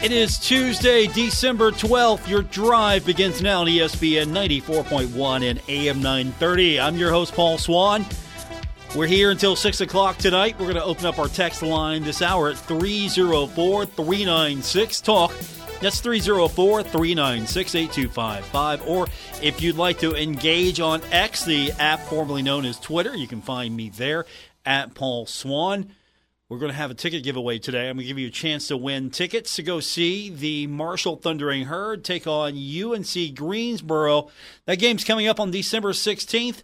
It is Tuesday, December 12th. Your drive begins now on ESPN 94.1 and AM 930. I'm your host, Paul Swann. We're here until 6 o'clock tonight. We're going to open up our text line this hour at 304 396 Talk. That's 304 396 8255. Or if you'd like to engage on X, the app formerly known as Twitter, you can find me there at Paul Swann. We're going to have a ticket giveaway today. I'm going to give you a chance to win tickets to go see the Marshall Thundering Herd take on UNC Greensboro. That game's coming up on December 16th.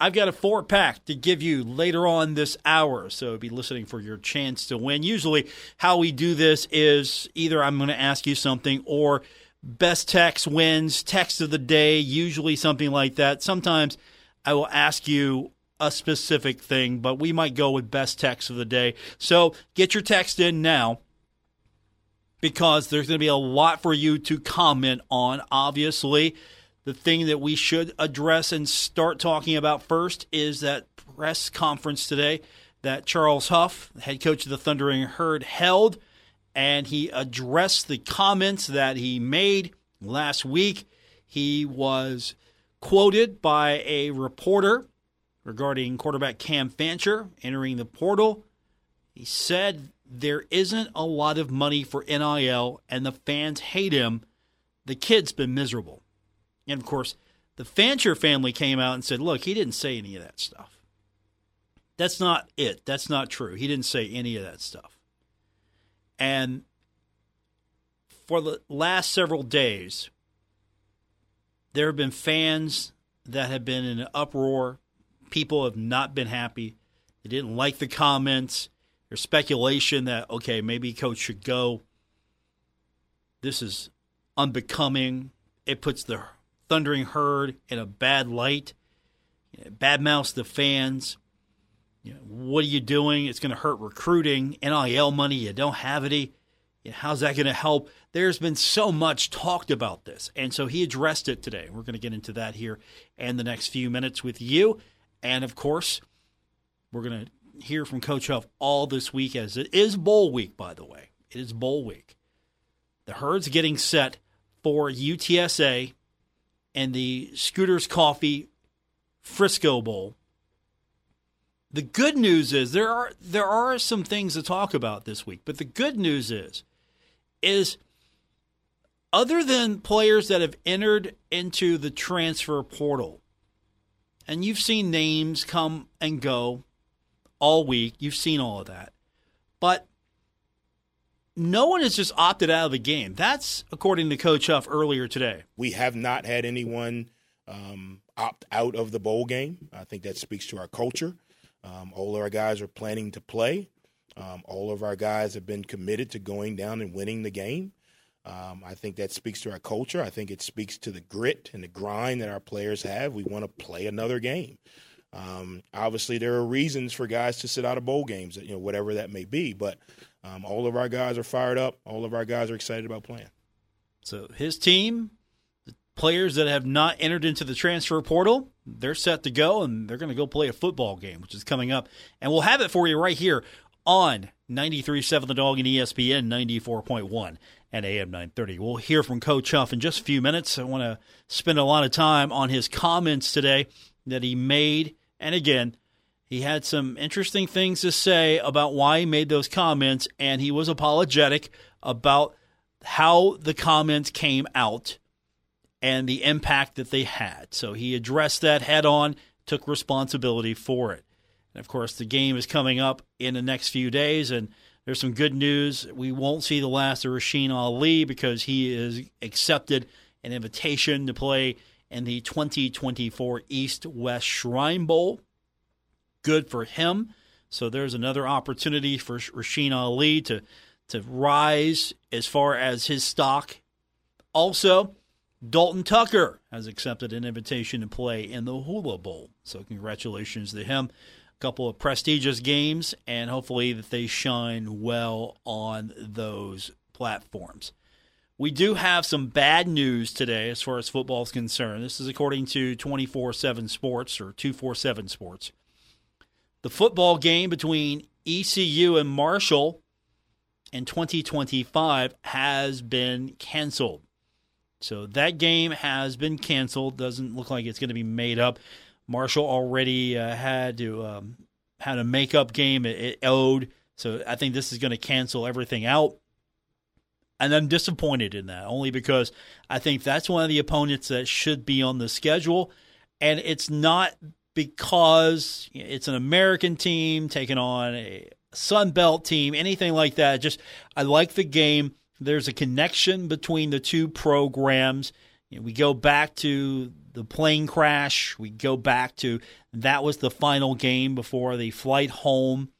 I've got a four pack to give you later on this hour, so be listening for your chance to win. Usually, how we do this is either I'm going to ask you something or best text wins, text of the day, usually something like that. Sometimes I will ask you a specific thing, but we might go with best text of the day. So get your text in now because there's going to be a lot for you to comment on. Obviously, the thing that we should address and start talking about first is that press conference today that Charles Huff, head coach of the Thundering Herd, held, and he addressed the comments that he made last week. He was quoted by a reporter regarding quarterback Cam Fancher entering the portal. He said there isn't a lot of money for NIL and the fans hate him. The kid's been miserable. And of course, the Fancher family came out and said, look, he didn't say any of that stuff. That's not it. That's not true. He didn't say any of that stuff. And for the last several days, there have been fans that have been in an uproar people have not been happy. They didn't like the comments. There's speculation that, okay, maybe coach should go. This is unbecoming. It puts the Thundering Herd in a bad light. You know, bad mouths the fans. You know, what are you doing? It's going to hurt recruiting. NIL money, you don't have any. You know, how's that going to help? There's been so much talked about this. And so he addressed it today. We're going to get into that here in the next few minutes with you. And of course, we're going to hear from Coach Huff all this week as it is bowl week, by the way. It is bowl week. The herd's getting set for UTSA and the Scooters Coffee Frisco Bowl. The good news is there are there are some things to talk about this week, but the good news is is other than players that have entered into the transfer portal, and you've seen names come and go all week. You've seen all of that. But no one has just opted out of the game. That's according to Coach Huff earlier today. We have not had anyone um, opt out of the bowl game. I think that speaks to our culture. Um, all of our guys are planning to play. Um, all of our guys have been committed to going down and winning the game. Um, I think that speaks to our culture. I think it speaks to the grit and the grind that our players have. We want to play another game. Um, obviously, there are reasons for guys to sit out of bowl games, you know, whatever that may be. But um, all of our guys are fired up. All of our guys are excited about playing. So his team, the players that have not entered into the transfer portal, they're set to go, and they're going to go play a football game, which is coming up. And we'll have it for you right here on 93.7 The Dog and ESPN 94.1 and AM 930. We'll hear from Coach Huff in just a few minutes. I want to spend a lot of time on his comments today that he made. And again, he had some interesting things to say about why he made those comments, and he was apologetic about how the comments came out and the impact that they had. So he addressed that head on, took responsibility for it. And of course, the game is coming up in the next few days, and there's some good news. We won't see the last of Rasheen Ali because he is accepted an invitation to play in the 2024 East West Shrine Bowl. Good for him. So there's another opportunity for Rasheen Ali to to rise as far as his stock. Also, Dalton Tucker has accepted an invitation to play in the Hula Bowl. So congratulations to him. Couple of prestigious games, and hopefully that they shine well on those platforms. We do have some bad news today as far as football is concerned. This is according to 24 7 Sports or 247 Sports. The football game between ECU and Marshall in 2025 has been canceled. So that game has been canceled. Doesn't look like it's going to be made up. Marshall already uh, had to um, had a makeup game it, it owed. So I think this is going to cancel everything out. And I'm disappointed in that only because I think that's one of the opponents that should be on the schedule. And it's not because it's an American team taking on a Sun Belt team, anything like that. Just I like the game. There's a connection between the two programs. You know, we go back to the plane crash. We go back to that was the final game before the flight home,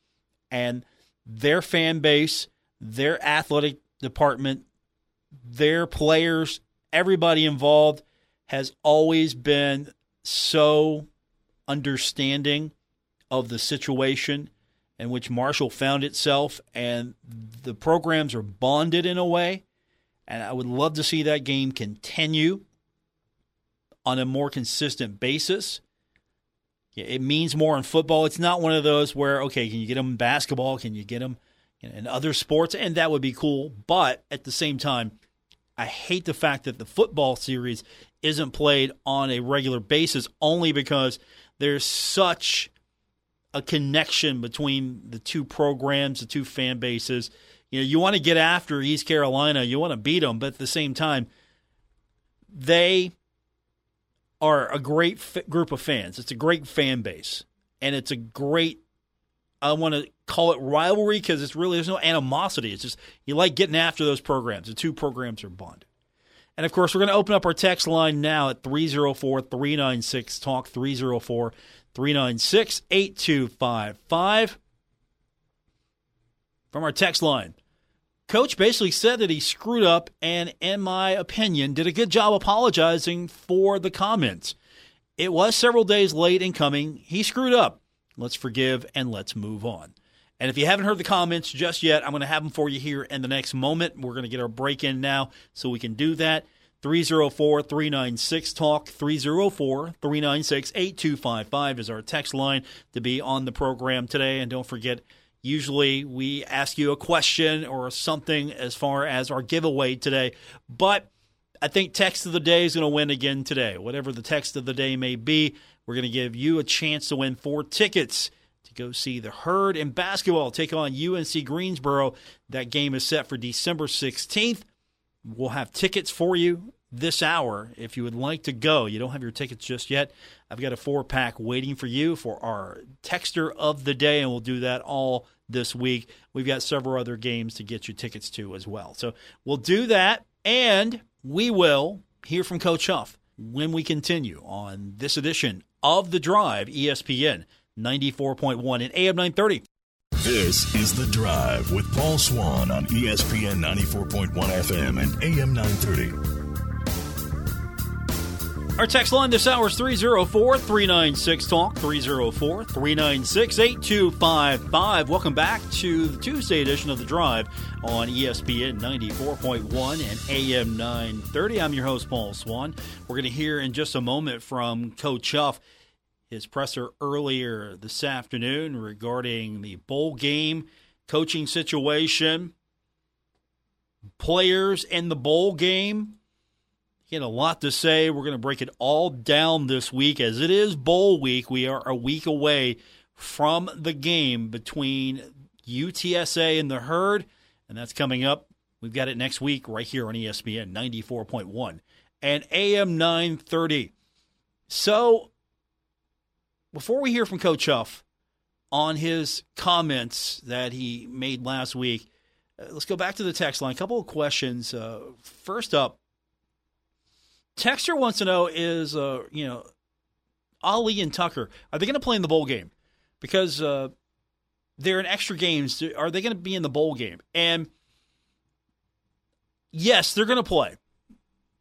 and their fan base, their athletic department, their players, everybody involved has always been so understanding of the situation in which Marshall found itself, and the programs are bonded in a way. And I would love to see that game continue on a more consistent basis. It means more in football. It's not one of those where, okay, can you get them in basketball? Can you get them in other sports? And that would be cool. But at the same time, I hate the fact that the football series isn't played on a regular basis only because there's such a connection between the two programs, the two fan bases. You know, you want to get after East Carolina, you want to beat them, but at the same time, they are a great f- group of fans. It's a great fan base, and it's a great. I want to call it rivalry because it's really there's no animosity. It's just you like getting after those programs. The two programs are bonded. And of course, we're going to open up our text line now at 304 396 Talk 304 396 8255. From our text line, Coach basically said that he screwed up and, in my opinion, did a good job apologizing for the comments. It was several days late in coming. He screwed up. Let's forgive and let's move on. And if you haven't heard the comments just yet, I'm going to have them for you here in the next moment. We're going to get our break in now so we can do that. 304 396 Talk. 304 396 8255 is our text line to be on the program today. And don't forget, usually we ask you a question or something as far as our giveaway today. But I think text of the day is going to win again today. Whatever the text of the day may be, we're going to give you a chance to win four tickets to go see the Herd in basketball take on UNC Greensboro. That game is set for December 16th. We'll have tickets for you this hour if you would like to go. You don't have your tickets just yet. I've got a four pack waiting for you for our texter of the day, and we'll do that all this week. We've got several other games to get you tickets to as well. So we'll do that, and we will hear from Coach Huff when we continue on this edition of The Drive, ESPN 94.1 and AM 930. This is The Drive with Paul Swann on ESPN 94.1 FM and AM 930. Our text line this hour is 304 396 Talk, 304 396 8255. Welcome back to the Tuesday edition of The Drive on ESPN 94.1 and AM 930. I'm your host, Paul Swann. We're going to hear in just a moment from Coach Huff his presser earlier this afternoon regarding the bowl game coaching situation, players in the bowl game he had a lot to say. We're going to break it all down this week as it is bowl week. We are a week away from the game between UTSA and the Herd, and that's coming up. We've got it next week right here on ESPN 94.1 and AM 930. So, before we hear from Coach Huff on his comments that he made last week, uh, let's go back to the text line. A couple of questions. Uh, first up, Texter wants to know is, uh, you know, Ali and Tucker, are they going to play in the bowl game? Because uh, they're in extra games. Are they going to be in the bowl game? And yes, they're going to play.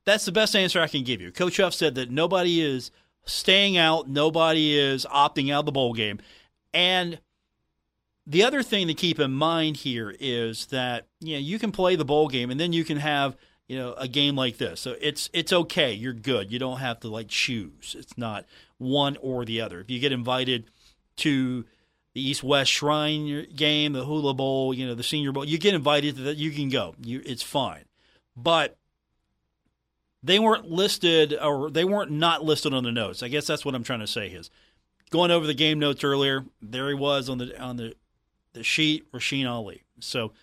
That's the best answer I can give you. Coach Huff said that nobody is staying out, nobody is opting out of the bowl game. And the other thing to keep in mind here is that you know you can play the bowl game and then you can have you know a game like this. So it's it's okay. You're good. You don't have to like choose. It's not one or the other. If you get invited to the East West Shrine game, the Hula Bowl, you know the Senior Bowl, you get invited to that. You can go. You it's fine. But they weren't listed or they weren't not listed on the notes. I guess that's what I'm trying to say is going over the game notes earlier, there he was on the on the the sheet, Rasheen Ali. So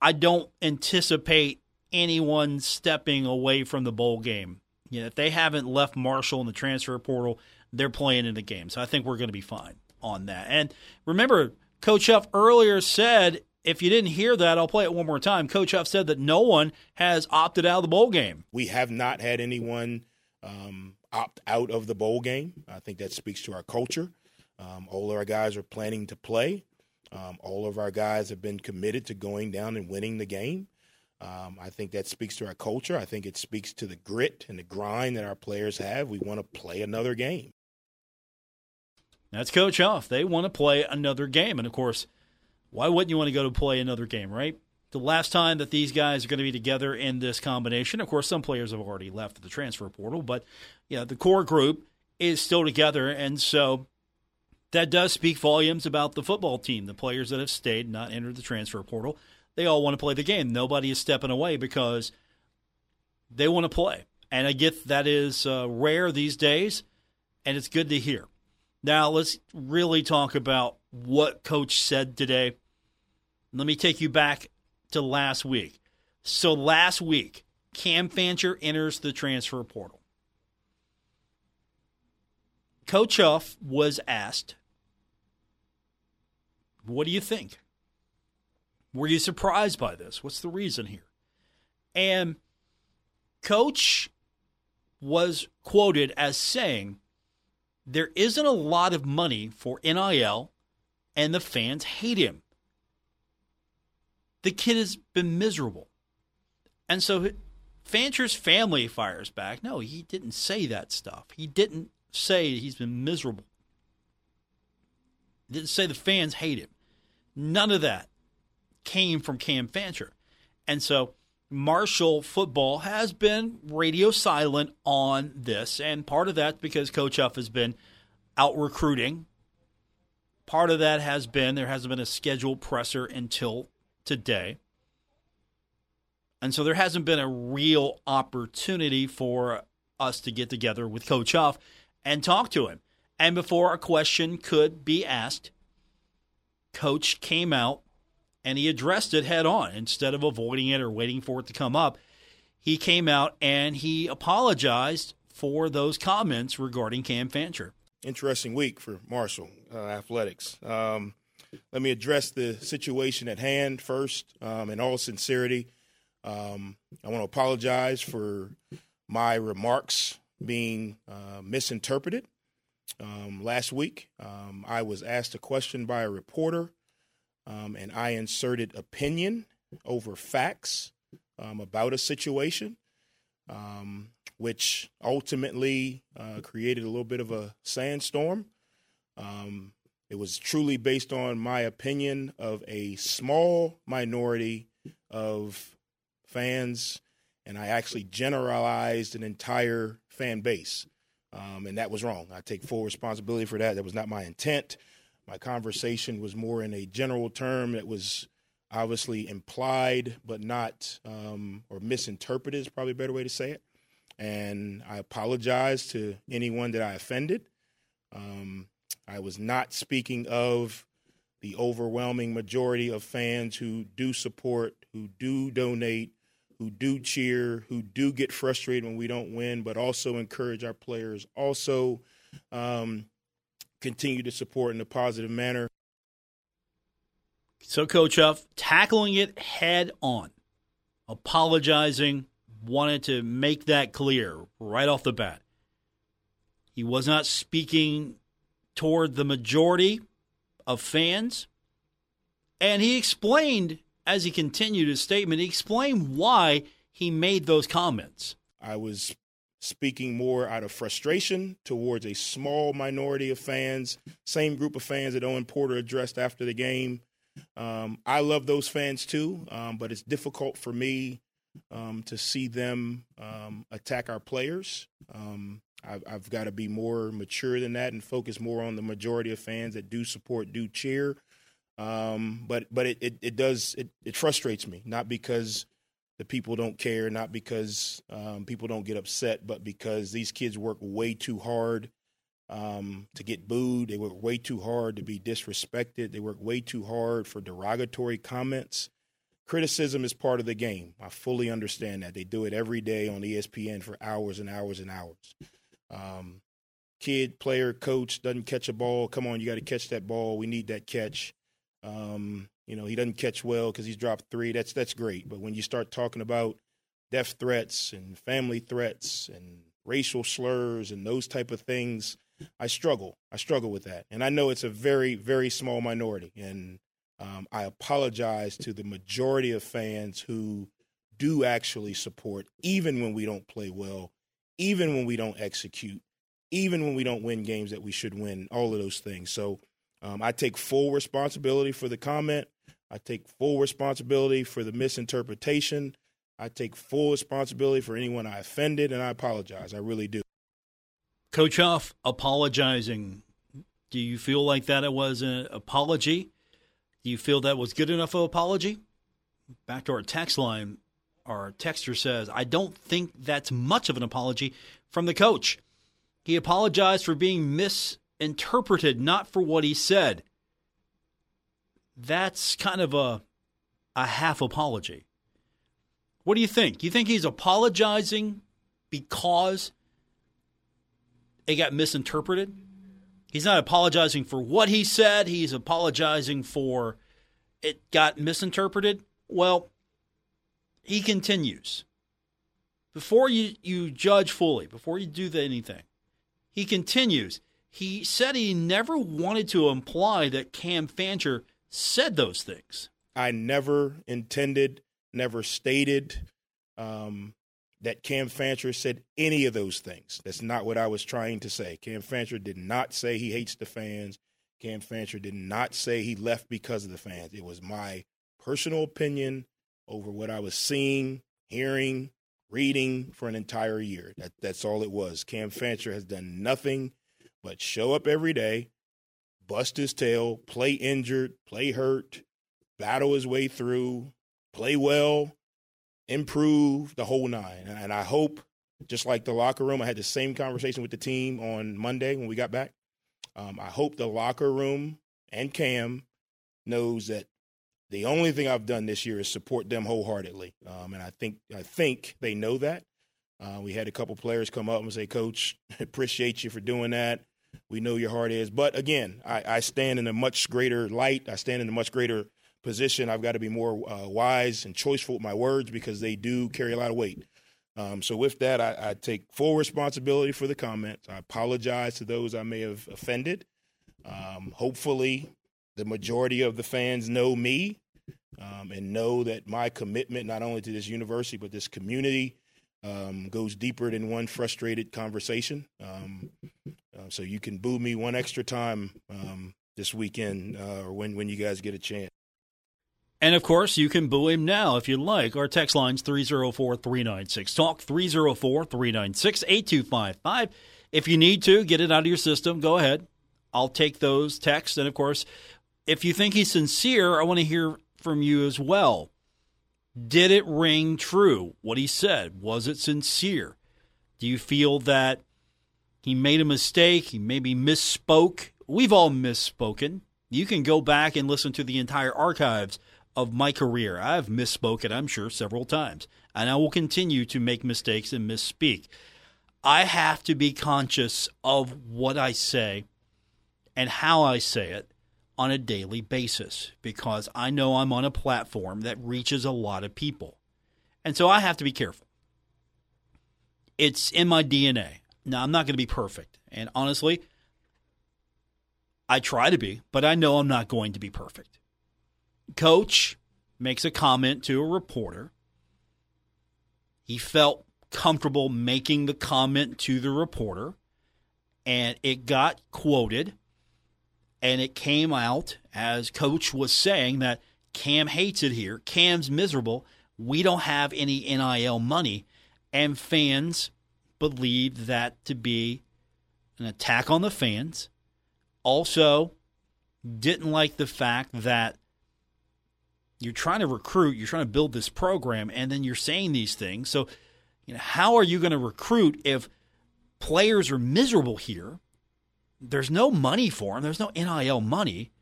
I don't anticipate anyone stepping away from the bowl game. You know, if they haven't left Marshall in the transfer portal, they're playing in the game. So I think we're going to be fine on that. And remember, Coach Huff earlier said if you didn't hear that, I'll play it one more time. Coach Huff said that no one has opted out of the bowl game. We have not had anyone um, opt out of the bowl game. I think that speaks to our culture. Um, all of our guys are planning to play. Um, all of our guys have been committed to going down and winning the game. Um, I think that speaks to our culture. I think it speaks to the grit and the grind that our players have. We want to play another game. That's Coach Huff. They want to play another game. And of course, why wouldn't you want to go to play another game, right? The last time that these guys are going to be together in this combination, of course, some players have already left the transfer portal, but yeah, the core group is still together, and so that does speak volumes about the football team. The players that have stayed, not entered the transfer portal, they all want to play the game. Nobody is stepping away because they want to play, and I get that is uh, rare these days, and it's good to hear. Now let's really talk about what coach said today. Let me take you back to last week. So last week, Cam Fancher enters the transfer portal. Coach Huff was asked, What do you think? Were you surprised by this? What's the reason here? And Coach was quoted as saying, There isn't a lot of money for NIL and the fans hate him. The kid has been miserable. And so Fancher's family fires back. No, he didn't say that stuff. He didn't say he's been miserable. He didn't say the fans hate him. None of that came from Cam Fancher. And so Marshall football has been radio silent on this. And part of that's because Coach Huff has been out recruiting Part of that has been there hasn't been a scheduled presser until today. And so there hasn't been a real opportunity for us to get together with Coach Huff and talk to him. And before a question could be asked, Coach came out and he addressed it head on instead of avoiding it or waiting for it to come up. He came out and he apologized for those comments regarding Cam Fancher interesting week for Marshall uh, athletics. Um, let me address the situation at hand first. Um, in all sincerity, um, I want to apologize for my remarks being uh, misinterpreted. Um, last week, um, I was asked a question by a reporter, um, and I inserted opinion over facts about a situation. Um, which ultimately uh, created a little bit of a sandstorm. Um, it was truly based on my opinion of a small minority of fans, and I actually generalized an entire fan base. Um, and that was wrong. I take full responsibility for that. That was not my intent. My conversation was more in a general term. That was obviously implied, but not, um, or misinterpreted is probably a better way to say it. And I apologize to anyone that I offended. Um, I was not speaking of the overwhelming majority of fans who do support, who do donate, who do cheer, who do get frustrated when we don't win, but also encourage our players, also um, continue to support in a positive manner. So, Coach Huff, tackling it head on, apologizing wanted to make that clear right off the bat. He was not speaking toward the majority of fans. And he explained, as he continued his statement, he explained why he made those comments. I was speaking more out of frustration towards a small minority of fans, same group of fans that Owen Porter addressed after the game. Um, I love those fans too, um, but it's difficult for me um, to see them um, attack our players. Um, I've, I've got to be more mature than that and focus more on the majority of fans that do support, do cheer. Um, but but it, it, it does it, it frustrates me not because the people don't care, not because um, people don't get upset, but because these kids work way too hard um, to get booed. They work way too hard to be disrespected. They work way too hard for derogatory comments. Criticism is part of the game. I fully understand that. They do it every day on ESPN for hours and hours and hours. Um, kid, player, coach doesn't catch a ball. Come on, you got to catch that ball. We need that catch. Um, you know, he doesn't catch well because he's dropped three. That's that's great. But when you start talking about death threats and family threats and racial slurs and those type of things, I struggle. I struggle with that, and I know it's a very very small minority. And um, I apologize to the majority of fans who do actually support, even when we don't play well, even when we don't execute, even when we don't win games that we should win, all of those things. So um, I take full responsibility for the comment. I take full responsibility for the misinterpretation. I take full responsibility for anyone I offended, and I apologize. I really do. Coach Huff apologizing. Do you feel like that was an apology? Do you feel that was good enough of an apology? Back to our text line our texter says, I don't think that's much of an apology from the coach. He apologized for being misinterpreted, not for what he said. That's kind of a a half apology. What do you think? You think he's apologizing because it got misinterpreted? He's not apologizing for what he said, he's apologizing for it got misinterpreted. Well, he continues. Before you, you judge fully, before you do anything, he continues. He said he never wanted to imply that Cam Fancher said those things. I never intended, never stated um, that Cam Fancher said any of those things. That's not what I was trying to say. Cam Fancher did not say he hates the fans. Cam Fancher did not say he left because of the fans. It was my personal opinion over what I was seeing, hearing, reading for an entire year. That, that's all it was. Cam Fancher has done nothing but show up every day, bust his tail, play injured, play hurt, battle his way through, play well, improve the whole nine. And I hope, just like the locker room, I had the same conversation with the team on Monday when we got back. Um, I hope the locker room and Cam knows that the only thing I've done this year is support them wholeheartedly, um, and I think I think they know that. Uh, we had a couple players come up and say, "Coach, appreciate you for doing that. We know your heart is." But again, I, I stand in a much greater light. I stand in a much greater position. I've got to be more uh, wise and choiceful with my words because they do carry a lot of weight. Um, so with that, I, I, take full responsibility for the comments. I apologize to those I may have offended. Um, hopefully, the majority of the fans know me um, and know that my commitment, not only to this university, but this community, um, goes deeper than one frustrated conversation. Uh, so you can boo me one extra time um, this weekend uh, or when, when you guys get a chance. And of course, you can boo him now if you like. Our text line's 304 396 Talk 304 396 8255. If you need to get it out of your system, go ahead. I'll take those texts. And of course, if you think he's sincere, I want to hear from you as well. Did it ring true? What he said, was it sincere? Do you feel that he made a mistake? He maybe misspoke? We've all misspoken. You can go back and listen to the entire archives of my career. I've misspoken, I'm sure, several times, and I will continue to make mistakes and misspeak. I have to be conscious of what I say and how I say it on a daily basis because I know I'm on a platform that reaches a lot of people. And so I have to be careful. It's in my DNA. Now, I'm not going to be perfect. And honestly, I try to be, but I know I'm not going to be perfect. coach makes a comment to a reporter. He felt comfortable making the comment to the reporter, and it got quoted, and it came out as coach was saying that Cam hates it here. Cam's miserable. We don't have any NIL money. And fans believed that to be an attack on the fans. Also, didn't like the fact that you're trying to recruit, you're trying to build this program, and then you're saying these things. So, you know, how are you going to recruit if players are miserable here? There's no money for them. There's no NIL money,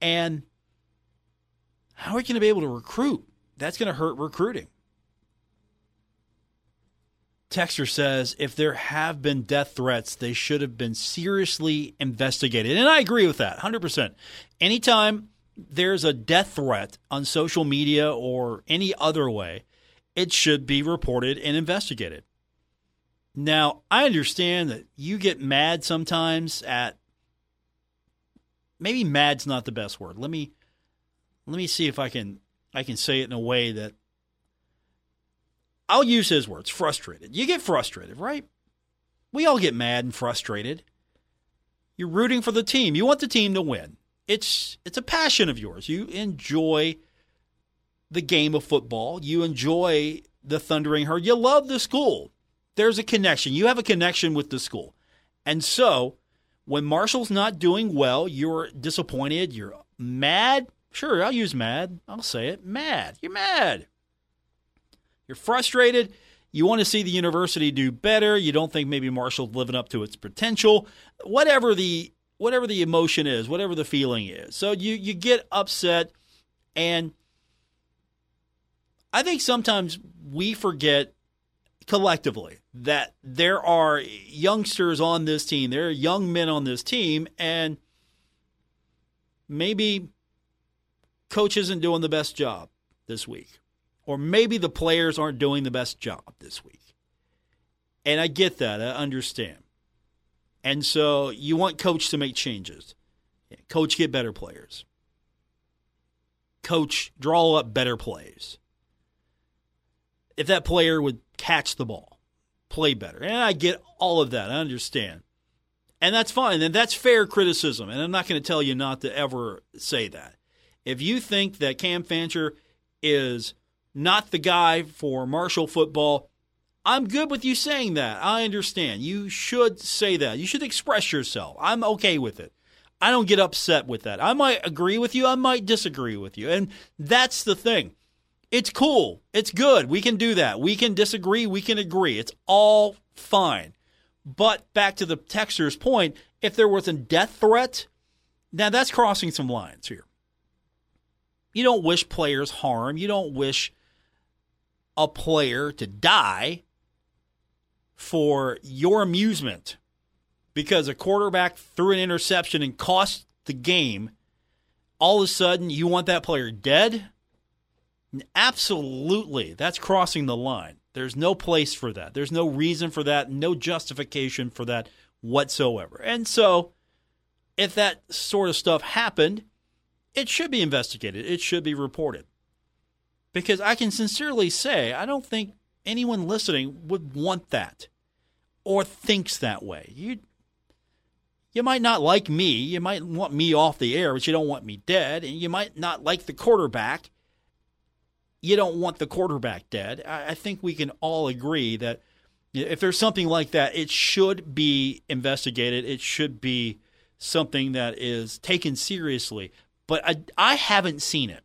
and how are you going to be able to recruit? That's going to hurt recruiting. Texter says if there have been death threats, they should have been seriously investigated. And I agree with that 100%. Anytime there's a death threat on social media or any other way, it should be reported and investigated. Now, I understand that you get mad sometimes at maybe mad's not the best word. Let me let me see if I can I can say it in a way that I'll use his words, frustrated. You get frustrated, right? We all get mad and frustrated. You're rooting for the team. You want the team to win. It's it's a passion of yours. You enjoy the game of football. You enjoy the Thundering Herd. You love the school. There's a connection. You have a connection with the school. And so, when Marshall's not doing well, you're disappointed, you're mad. Sure, I'll use mad. I'll say it. Mad. You're mad. You're frustrated. You want to see the university do better. You don't think maybe Marshall's living up to its potential. Whatever the whatever the emotion is, whatever the feeling is. So you you get upset and I think sometimes we forget collectively that there are youngsters on this team. There are young men on this team and maybe coach isn't doing the best job this week or maybe the players aren't doing the best job this week. And I get that. I understand. And so you want coach to make changes. Coach, get better players. Coach, draw up better plays. If that player would catch the ball, play better. And I get all of that. I understand. And that's fine. And that's fair criticism. And I'm not going to tell you not to ever say that. If you think that Cam Fancher is not the guy for Marshall football. I'm good with you saying that. I understand. You should say that. You should express yourself. I'm okay with it. I don't get upset with that. I might agree with you, I might disagree with you. And that's the thing. It's cool. It's good. We can do that. We can disagree. We can agree. It's all fine. But back to the texter's point, if there was a death threat, now that's crossing some lines here. You don't wish players harm. You don't wish a player to die for your amusement because a quarterback threw an interception and cost the game, all of a sudden you want that player dead? Absolutely. That's crossing the line. There's no place for that. There's no reason for that, no justification for that whatsoever. And so, if that sort of stuff happened, it should be investigated, it should be reported because I can sincerely say I don't think anyone listening would want that or thinks that way. You you might not like me, you might want me off the air, but you don't want me dead, and you might not like the quarterback. You don't want the quarterback dead. I, I think we can all agree that if there's something like that, it should be investigated. It should be something that is taken seriously. But I, I haven't seen it.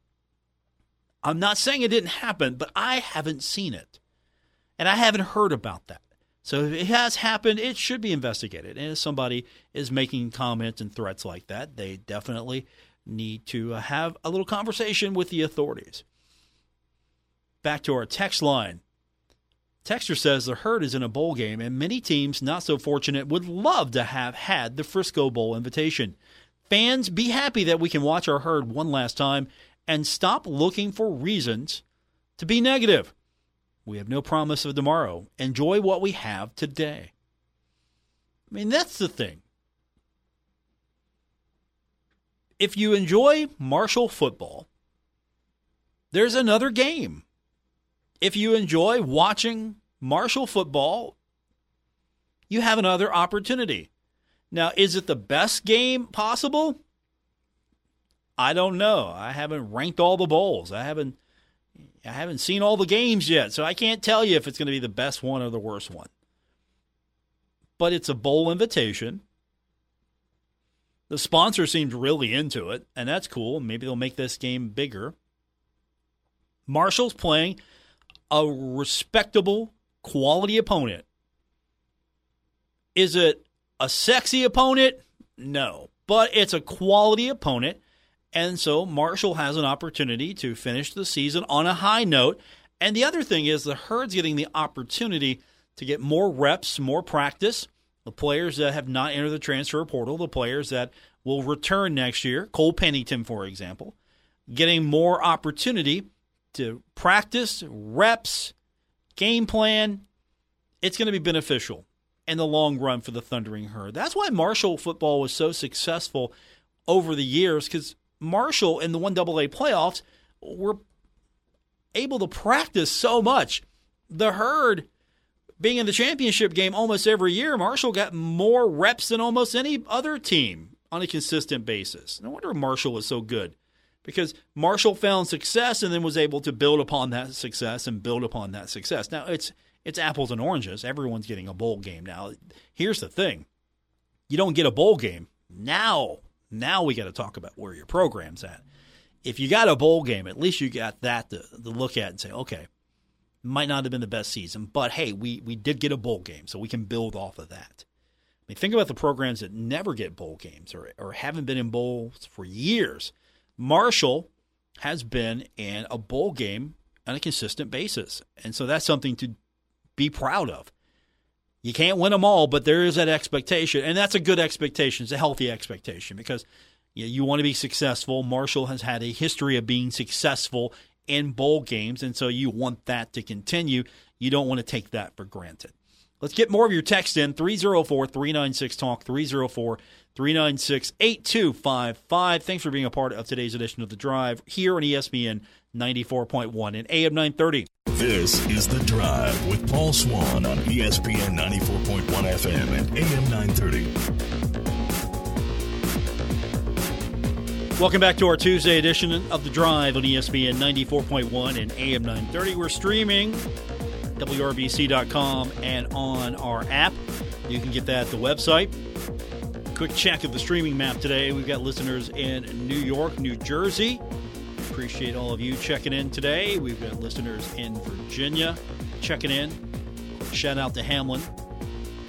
I'm not saying it didn't happen, but I haven't seen it. And I haven't heard about that. So if it has happened, it should be investigated. And if somebody is making comments and threats like that, they definitely need to uh, have a little conversation with the authorities. Back to our text line. Texter says the herd is in a bowl game, and many teams not so fortunate would love to have had the Frisco Bowl invitation. Fans, be happy that we can watch our herd one last time and stop looking for reasons to be negative. We have no promise of tomorrow. Enjoy what we have today. I mean, that's the thing. If you enjoy Marshall football, there's another game. If you enjoy watching Marshall football, you have another opportunity. Now, is it the best game possible? I don't know. I haven't ranked all the bowls. I haven't I haven't seen all the games yet, so I can't tell you if it's going to be the best one or the worst one. But it's a bowl invitation. The sponsor seems really into it, and that's cool. Maybe they'll make this game bigger. Marshall's playing a respectable, quality opponent. Is it a sexy opponent? No. But it's a quality opponent. And so Marshall has an opportunity to finish the season on a high note. And the other thing is the Herd's getting the opportunity to get more reps, more practice. The players that have not entered the transfer portal, the players that will return next year, Cole Pennington, for example, getting more opportunity to practice, reps, game plan. It's going to be beneficial in the long run for the Thundering Herd. That's why Marshall football was so successful over the years because Marshall in the 1AA playoffs were able to practice so much. The Herd being in the championship game almost every year, Marshall got more reps than almost any other team on a consistent basis. No wonder Marshall was so good because Marshall found success and then was able to build upon that success and build upon that success. Now it's it's apples and oranges. Everyone's getting a bowl game now. Here's the thing: you don't get a bowl game now. Now we got to talk about where your program's at. If you got a bowl game, at least you got that to, to look at and say, okay, might not have been the best season, but hey, we we did get a bowl game, so we can build off of that. I mean, think about the programs that never get bowl games or or haven't been in bowls for years. Marshall has been in a bowl game on a consistent basis, and so that's something to be proud of. You can't win them all, but there is that expectation, and that's a good expectation. It's a healthy expectation because you, know, you want to be successful. Marshall has had a history of being successful in bowl games, and so you want that to continue. You don't want to take that for granted. Let's get more of your text in 304 396 Talk, 304 396 8255. Thanks for being a part of today's edition of The Drive here on ESPN 94.1 and AM 930. This is The Drive with Paul Swann on ESPN 94.1 FM and AM 930. Welcome back to our Tuesday edition of The Drive on ESPN 94.1 and AM 930. We're streaming WRBC.com and on our app. You can get that at the website. Quick check of the streaming map today. We've got listeners in New York, New Jersey, Appreciate all of you checking in today. We've got listeners in Virginia checking in. Shout out to Hamlin.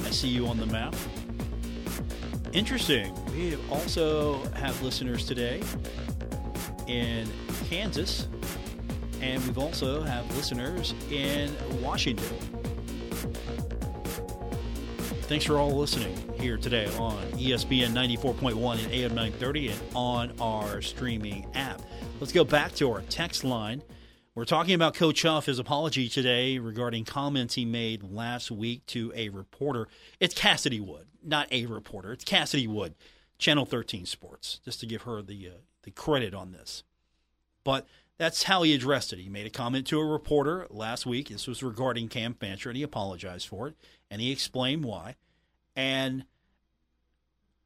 I see you on the map. Interesting. We also have listeners today in Kansas, and we've also have listeners in Washington. Thanks for all listening here today on ESPN 94.1 and AM 930 and on our streaming app. Let's go back to our text line. We're talking about Coach Huff, his apology today regarding comments he made last week to a reporter. It's Cassidy Wood, not a reporter. It's Cassidy Wood, Channel 13 Sports, just to give her the uh, the credit on this. But that's how he addressed it. He made a comment to a reporter last week. This was regarding Cam Fancher, and he apologized for it, and he explained why. And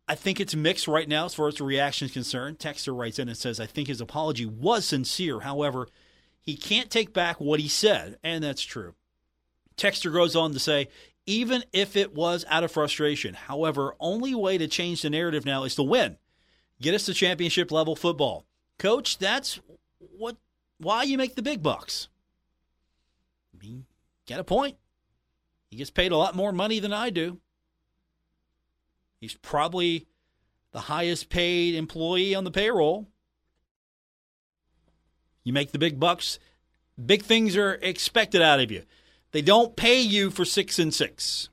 I think it's mixed right now as far as the reaction is concerned. Texter writes in and says, I think his apology was sincere. However, he can't take back what he said, and that's true. Texter goes on to say, even if it was out of frustration, however, only way to change the narrative now is to win. Get us to championship level football. Coach, that's what why you make the big bucks. I mean, get a point. He gets paid a lot more money than I do. He's probably the highest paid employee on the payroll. You make the big bucks, big things are expected out of you. They don't pay you for six and six.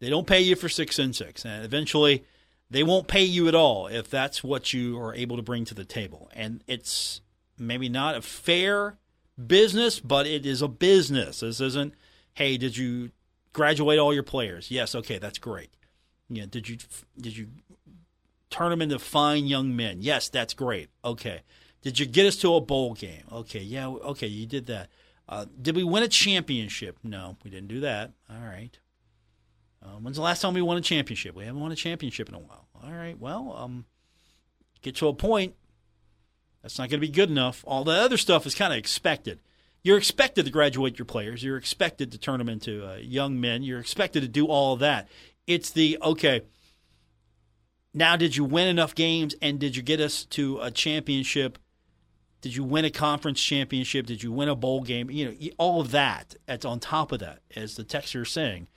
They don't pay you for six and six. And eventually, they won't pay you at all if that's what you are able to bring to the table. And it's maybe not a fair business, but it is a business. This isn't, hey, did you graduate all your players? Yes, okay, that's great. Yeah, did you did you turn them into fine young men? Yes, that's great. Okay. Did you get us to a bowl game? Okay, yeah, okay, you did that. Uh, did we win a championship? No, we didn't do that. All right. Uh, when's the last time we won a championship? We haven't won a championship in a while. All right. Well, um, get to a point. That's not going to be good enough. All the other stuff is kind of expected. You're expected to graduate your players. You're expected to turn them into uh, young men. You're expected to do all of that. It's the okay. Now, did you win enough games and did you get us to a championship? Did you win a conference championship? Did you win a bowl game? You know, all of that. That's on top of that, as the texter is saying.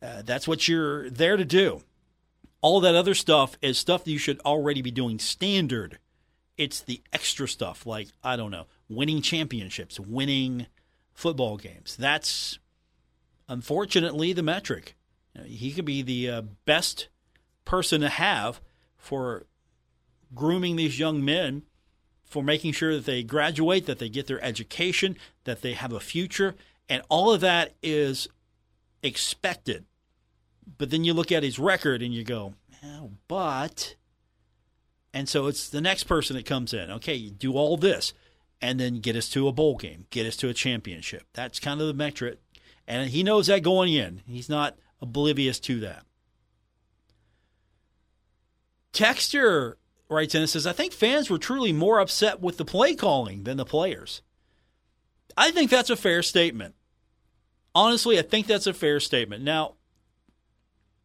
Uh, that's what you're there to do. All that other stuff is stuff that you should already be doing standard. It's the extra stuff, like, I don't know, winning championships, winning football games. That's unfortunately the metric. Know, he could be the uh, best person to have for grooming these young men, for making sure that they graduate, that they get their education, that they have a future. And all of that is expected but then you look at his record and you go, oh, but. And so it's the next person that comes in. Okay, you do all this and then get us to a bowl game, get us to a championship. That's kind of the metric. And he knows that going in. He's not oblivious to that. Texture writes in and says, I think fans were truly more upset with the play calling than the players. I think that's a fair statement. Honestly, I think that's a fair statement. Now,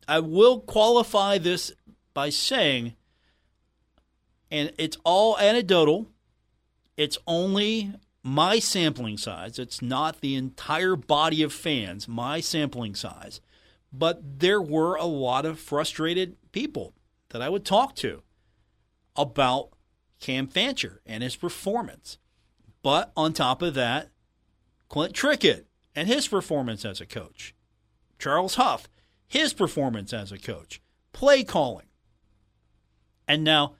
I will qualify this by saying, and it's all anecdotal, it's only my sampling size. It's not the entire body of fans, my sampling size. But there were a lot of frustrated people that I would talk to about Cam Fancher and his performance. But on top of that, Clint Trickett and his performance as a coach. Charles Huff his performance as a coach, play calling. And now,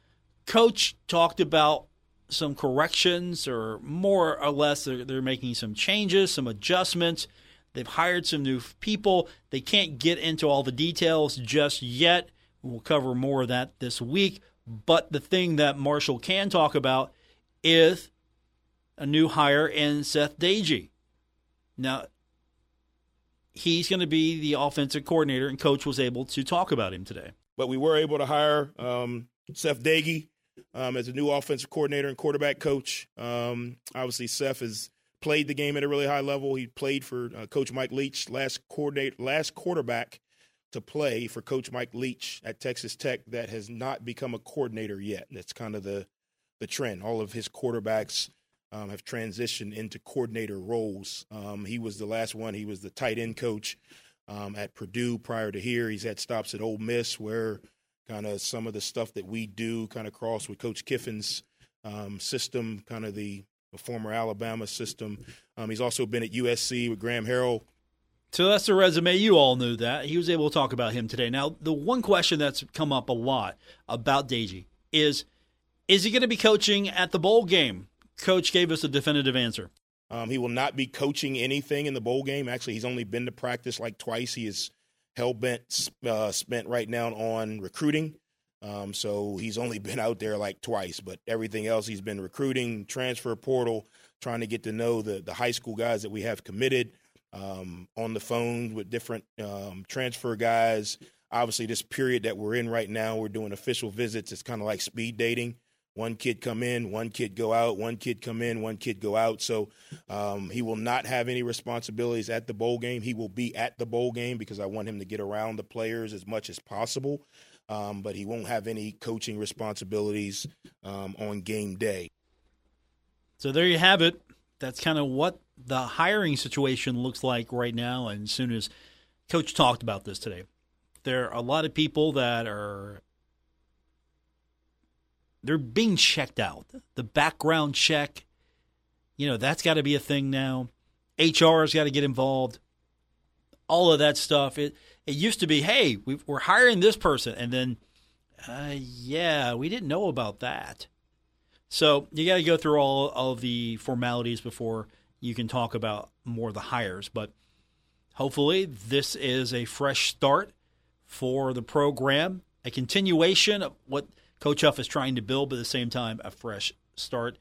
coach talked about some corrections, or more or less, they're, they're making some changes, some adjustments. They've hired some new people. They can't get into all the details just yet. We'll cover more of that this week. But the thing that Marshall can talk about is a new hire in Seth Doege. Now, he's going to be the offensive coordinator, and coach was able to talk about him today. But we were able to hire um, Seth Doege um, as a new offensive coordinator and quarterback coach. Um, obviously, Seth has played the game at a really high level. He played for uh, Coach Mike Leach, last coordinate, last quarterback to play for Coach Mike Leach at Texas Tech that has not become a coordinator yet. That's kind of the the trend. All of his quarterbacks um, have transitioned into coordinator roles. Um, he was the last one. He was the tight end coach um, at Purdue prior to here. He's had stops at Ole Miss where kind of some of the stuff that we do kind of cross with Coach Kiffin's um, system, kind of the, the, former Alabama system. Um, he's also been at USC with Graham Harrell. So that's the resume. You all knew that. He was able to talk about him today. Now, the one question that's come up a lot about Doege is is he going to be coaching at the bowl game? coach gave us a definitive answer. Um, he will not be coaching anything in the bowl game. Actually, he's only been to practice like twice. He is hell bent uh, spent right now on recruiting. Um, so he's only been out there like twice, but everything else he's been recruiting, transfer portal, trying to get to know the the high school guys that we have committed. Um, on the phone with different um, transfer guys. Obviously, this period that we're in right now, we're doing official visits. It's kind of like speed dating one kid come in, one kid go out, one kid come in, one kid go out. So um, he will not have any responsibilities at the bowl game. He will be at the bowl game because I want him to get around the players as much as possible. Um, but he won't have any coaching responsibilities um, on game day. So there you have it. That's kind of what the hiring situation looks like right now. And as soon as Coach talked about this today, there are a lot of people that are they're being checked out. The background check, you know, that's got to be a thing now. HR's got to get involved. All of that stuff. It it used to be, hey, we are hiring this person, and then, uh, yeah, we didn't know about that. So you got to go through all of the formalities before you can talk about more of the hires. But hopefully, this is a fresh start for the program, a continuation of what Coach Huff is trying to build, but at the same time, a fresh start.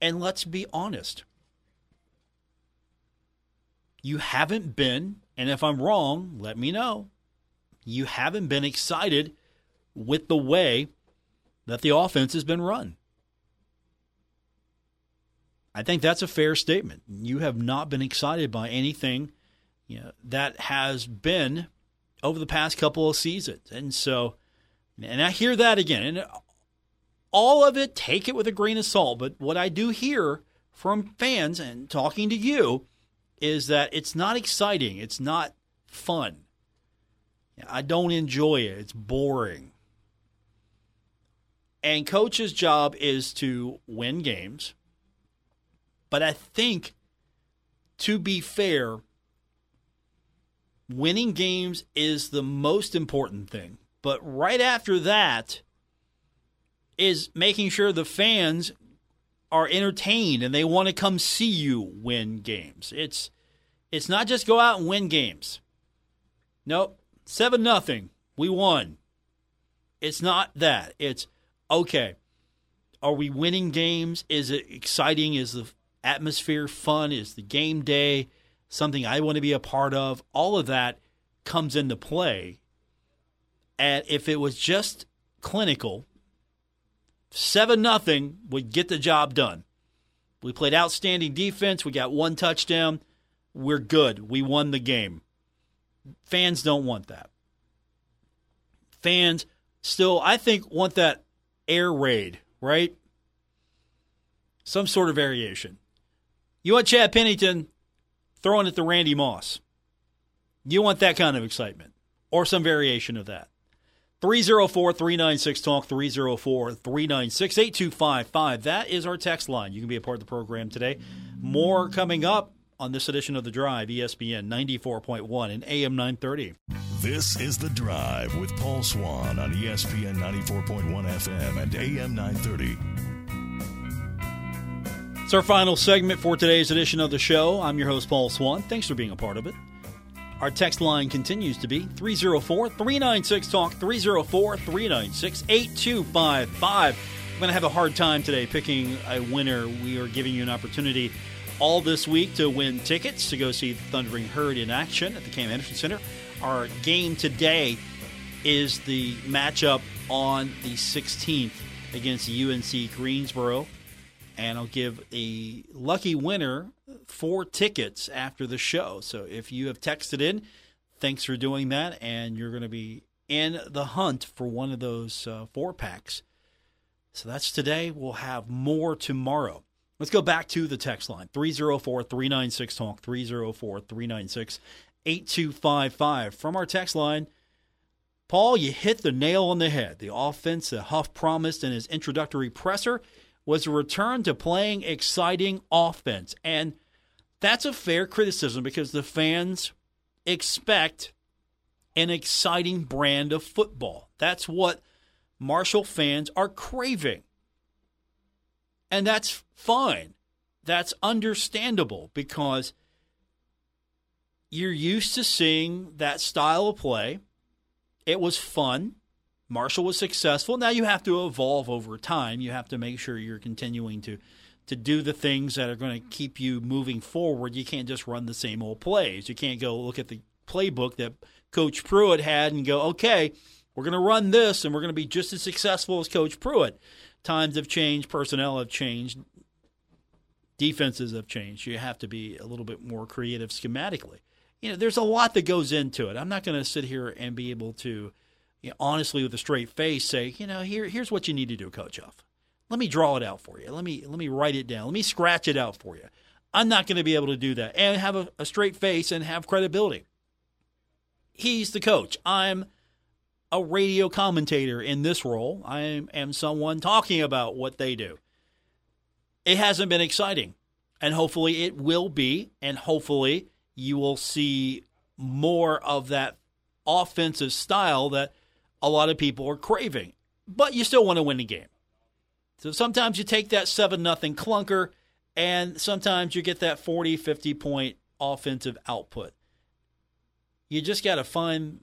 And let's be honest. You haven't been, and if I'm wrong, let me know. You haven't been excited with the way that the offense has been run. I think that's a fair statement. You have not been excited by anything you know, that has been over the past couple of seasons. And so, and I hear that again. And all of it, take it with a grain of salt. But what I do hear from fans and talking to you is that it's not exciting. It's not fun. I don't enjoy it. It's boring. And coach's job is to win games but I think, to be fair, winning games is the most important thing. But right after that is making sure the fans are entertained and they want to come see you win games. It's it's not just go out and win games. Nope. 7 nothing. We won. It's not that. It's okay. Are we winning games? Is it exciting? Is the atmosphere fun? Is the game day something I want to be a part of? All of that comes into play. And if it was just clinical, seven nothing would get the job done. We played outstanding defense. We got one touchdown. We're good. We won the game. Fans don't want that. Fans still, I think, want that air raid, right? Some sort of variation. You want Chad Pennington throwing at the Randy Moss. You want that kind of excitement or some variation of that. 304 396 Talk, 304 396 8255. That is our text line. You can be a part of the program today. More coming up on this edition of The Drive, ESPN 94.1 and AM 930. This is The Drive with Paul Swann on ESPN 94.1 FM and AM 930. It's our final segment for today's edition of the show. I'm your host, Paul Swann. Thanks for being a part of it. Our text line continues to be 304 396 Talk, 304 396 8255. I'm going to have a hard time today picking a winner. We are giving you an opportunity all this week to win tickets to go see the Thundering Herd in action at the Cam Henderson Center. Our game today is the matchup on the 16th against UNC Greensboro and I'll give a lucky winner four tickets after the show. So if you have texted in, thanks for doing that, and you're going to be in the hunt for one of those uh, four packs. So that's today. We'll have more tomorrow. Let's go back to the text line 304 396 Talk, 304 396 8255. From our text line, Paul, you hit the nail on the head. The offense that Huff promised in his introductory presser was a return to playing exciting offense. And that's a fair criticism because the fans expect an exciting brand of football. That's what Marshall fans are craving. And that's fine. That's understandable because you're used to seeing that style of play. It was fun. Marshall was successful. Now you have to evolve over time. You have to make sure you're continuing to to do the things that are going to keep you moving forward. You can't just run the same old plays. You can't go look at the playbook that Coach Pruitt had and go, okay, we're going to run this and we're going to be just as successful as Coach Pruitt. Times have changed, personnel have changed, defenses have changed. You have to be a little bit more creative schematically. You know, there's a lot that goes into it. I'm not going to sit here and be able to you know, honestly with a straight face say, you know, here here's what you need to do, Coach Huff. Let me draw it out for you. Let me let me write it down. Let me scratch it out for you. I'm not going to be able to do that and have a, a straight face and have credibility. He's the coach. I'm a radio commentator in this role. I am someone talking about what they do. It hasn't been exciting, and hopefully it will be, and hopefully you will see more of that offensive style that a lot of people are craving. But you still want to win the game. So sometimes you take that 7 nothing clunker and sometimes you get that 40, 50 point offensive output. You just got to find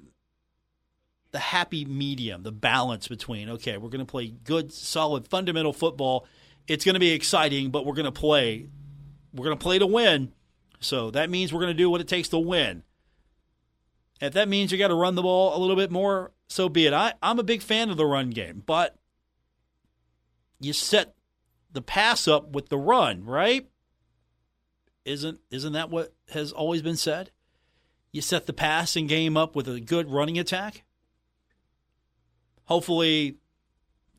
the happy medium, the balance between, okay, we're going to play good, solid, fundamental football it's going to be exciting, but we're going to play. We're going to play to win. So that means we're going to do what it takes to win. If that means you got to run the ball a little bit more, so be it. I, I'm a big fan of the run game, but you set the pass up with the run, right? Isn't isn't that what has always been said? You set the passing game up with a good running attack. Hopefully,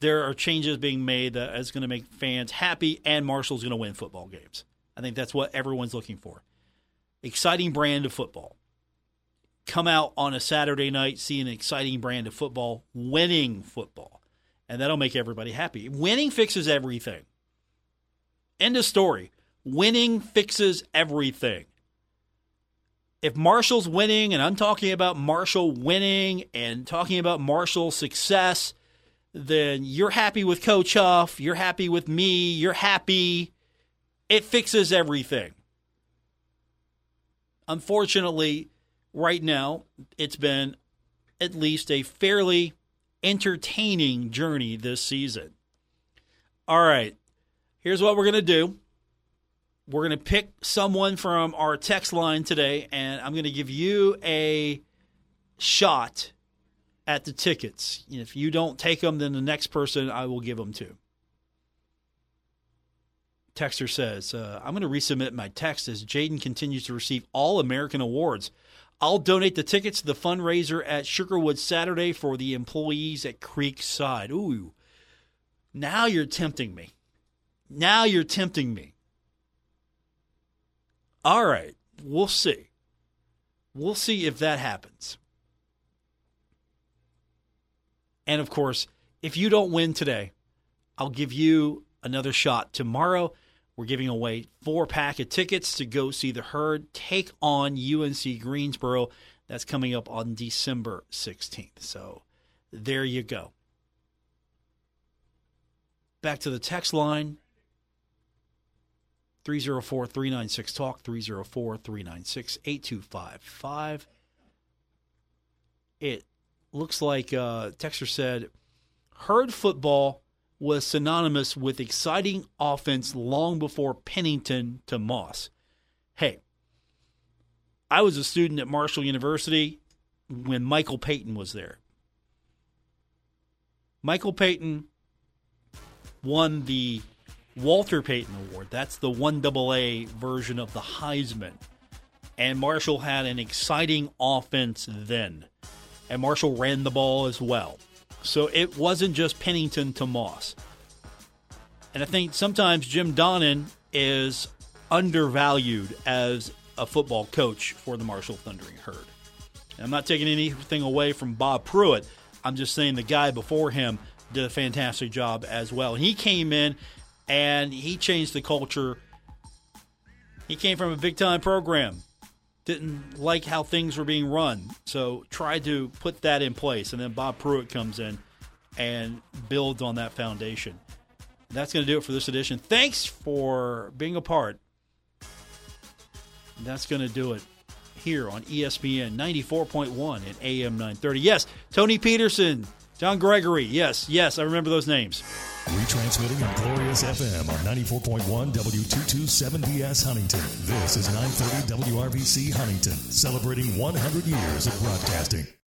there are changes being made that is going to make fans happy, and Marshall's going to win football games. I think that's what everyone's looking for. Exciting brand of football. Come out on a Saturday night, see an exciting brand of football, winning football, and that'll make everybody happy. Winning fixes everything. End of story. Winning fixes everything. If Marshall's winning, and I'm talking about Marshall winning and talking about Marshall's success, then you're happy with Coach Huff, you're happy with me, you're happy. It fixes everything. Unfortunately, right now, it's been at least a fairly entertaining journey this season. All right, here's what we're going to do. We're going to pick someone from our text line today, and I'm going to give you a shot at the tickets. If you don't take them, then the next person I will give them to. Texter says, uh, I'm going to resubmit my text as Jaden continues to receive all American awards. I'll donate the tickets to the fundraiser at Sugarwood Saturday for the employees at Creekside. Ooh, now you're tempting me. Now you're tempting me. All right, we'll see. We'll see if that happens. And of course, if you don't win today, I'll give you another shot tomorrow. We're giving away four pack of tickets to go see the herd take on UNC Greensboro. That's coming up on December 16th. So there you go. Back to the text line 304 396 Talk, 304 396 8255. It looks like uh, Texter said herd football was synonymous with exciting offense long before Pennington to Moss. Hey, I was a student at Marshall University when Michael Payton was there. Michael Payton won the Walter Payton Award. That's the 1AA version of the Heisman. And Marshall had an exciting offense then and Marshall ran the ball as well. So it wasn't just Pennington to Moss. And I think sometimes Jim Donnan is undervalued as a football coach for the Marshall Thundering Herd. And I'm not taking anything away from Bob Pruitt. I'm just saying the guy before him did a fantastic job as well. He came in and he changed the culture. He came from a big time program didn't like how things were being run. So tried to put that in place. And then Bob Pruitt comes in and builds on that foundation. That's going to do it for this edition. Thanks for being a part. That's going to do it here on ESPN 94.1 and AM 930. Yes, Tony Petersen, John Gregory. Yes, yes, I remember those names. Retransmitting on Glorious FM on 94.1 W227BS Huntington. This is 930 WRVC Huntington, celebrating 100 years of broadcasting.